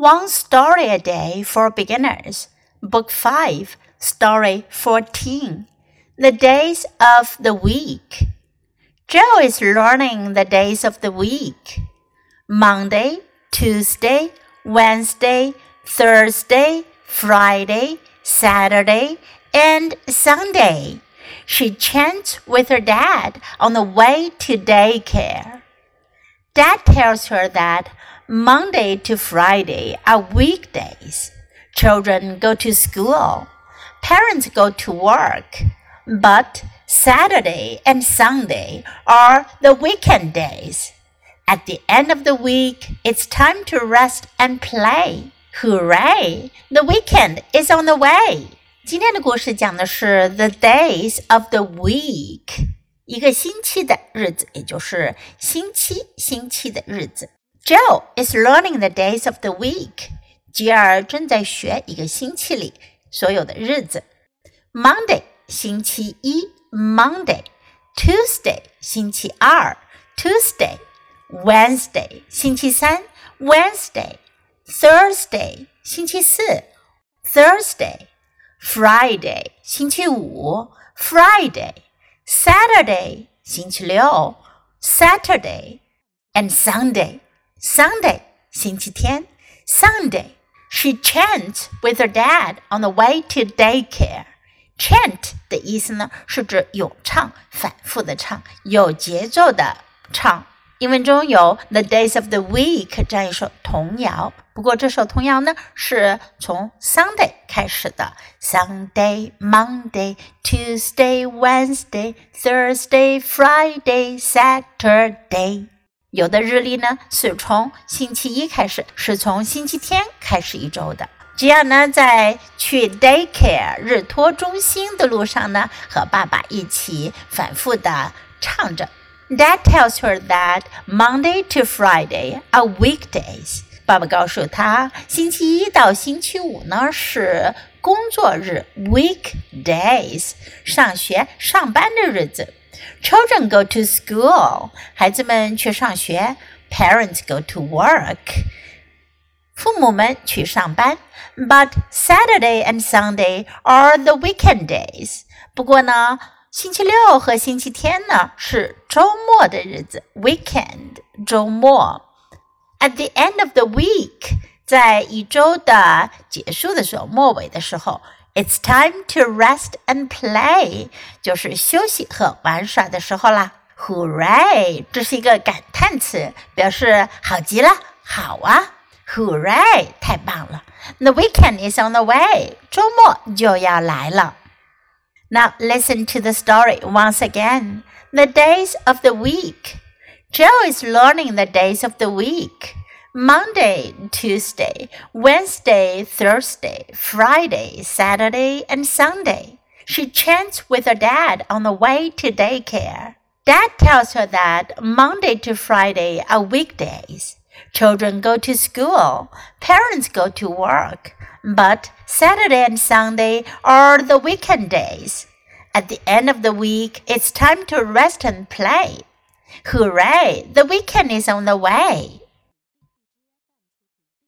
One Story a Day for Beginners, Book 5, Story 14. The Days of the Week. Jill is learning the days of the week Monday, Tuesday, Wednesday, Thursday, Friday, Saturday, and Sunday. She chants with her dad on the way to daycare. Dad tells her that Monday to Friday are weekdays. Children go to school. Parents go to work. But Saturday and Sunday are the weekend days. At the end of the week, it's time to rest and play. Hooray! The weekend is on the way. 今天的故事讲的是 the days of the week，一个星期的日子，也就是星期星期的日子。 Jill is learning the days of the week. 吉尔正在学一个星期里所有的日子。Monday 星期一，Monday；Tuesday 星期二，Tuesday；Wednesday 星期三，Wednesday；Thursday 星期四，Thursday；Friday Saturday. And Sunday。Sunday 星期天，Sunday she chants with her dad on the way to daycare. Chant 的意思呢，是指咏唱、反复的唱、有节奏的唱。英文中有《The Days of the Week》这样一首童谣，不过这首童谣呢是从 Sunday 开始的，Sunday、Monday、Tuesday、Wednesday、Thursday、Friday、Saturday。 有的日历呢是从星期一开始，是从星期天开始一周的。吉尔呢在去 daycare 日托中心的路上呢，和爸爸一起反复的唱着。Dad tells her that Monday to Friday are weekdays。爸爸告诉他，星期一到星期五呢是工作日 weekdays，上学上班的日子。Children go to school，孩子们去上学；parents go to work，父母们去上班。But Saturday and Sunday are the weekend days。不过呢，星期六和星期天呢是周末的日子，weekend 周末。At the end of the week，在一周的结束的时候，末尾的时候。 it's time to rest and play，就是休息和玩耍的时候啦。Hooray！这是一个感叹词，表示好极了，好啊！Hooray！太棒了！The weekend is on the way，周末就要来了。Now listen to the story once again. The days of the week. Jill is learning the days of the week. Monday, Tuesday, Wednesday, Thursday, Friday, Saturday, and Sunday. She chants with her dad on the way to daycare. Dad tells her that Monday to Friday are weekdays. Children go to school, parents go to work, but Saturday and Sunday are the weekend days. At the end of the week, it's time to rest and play. Hooray! The weekend is on the way.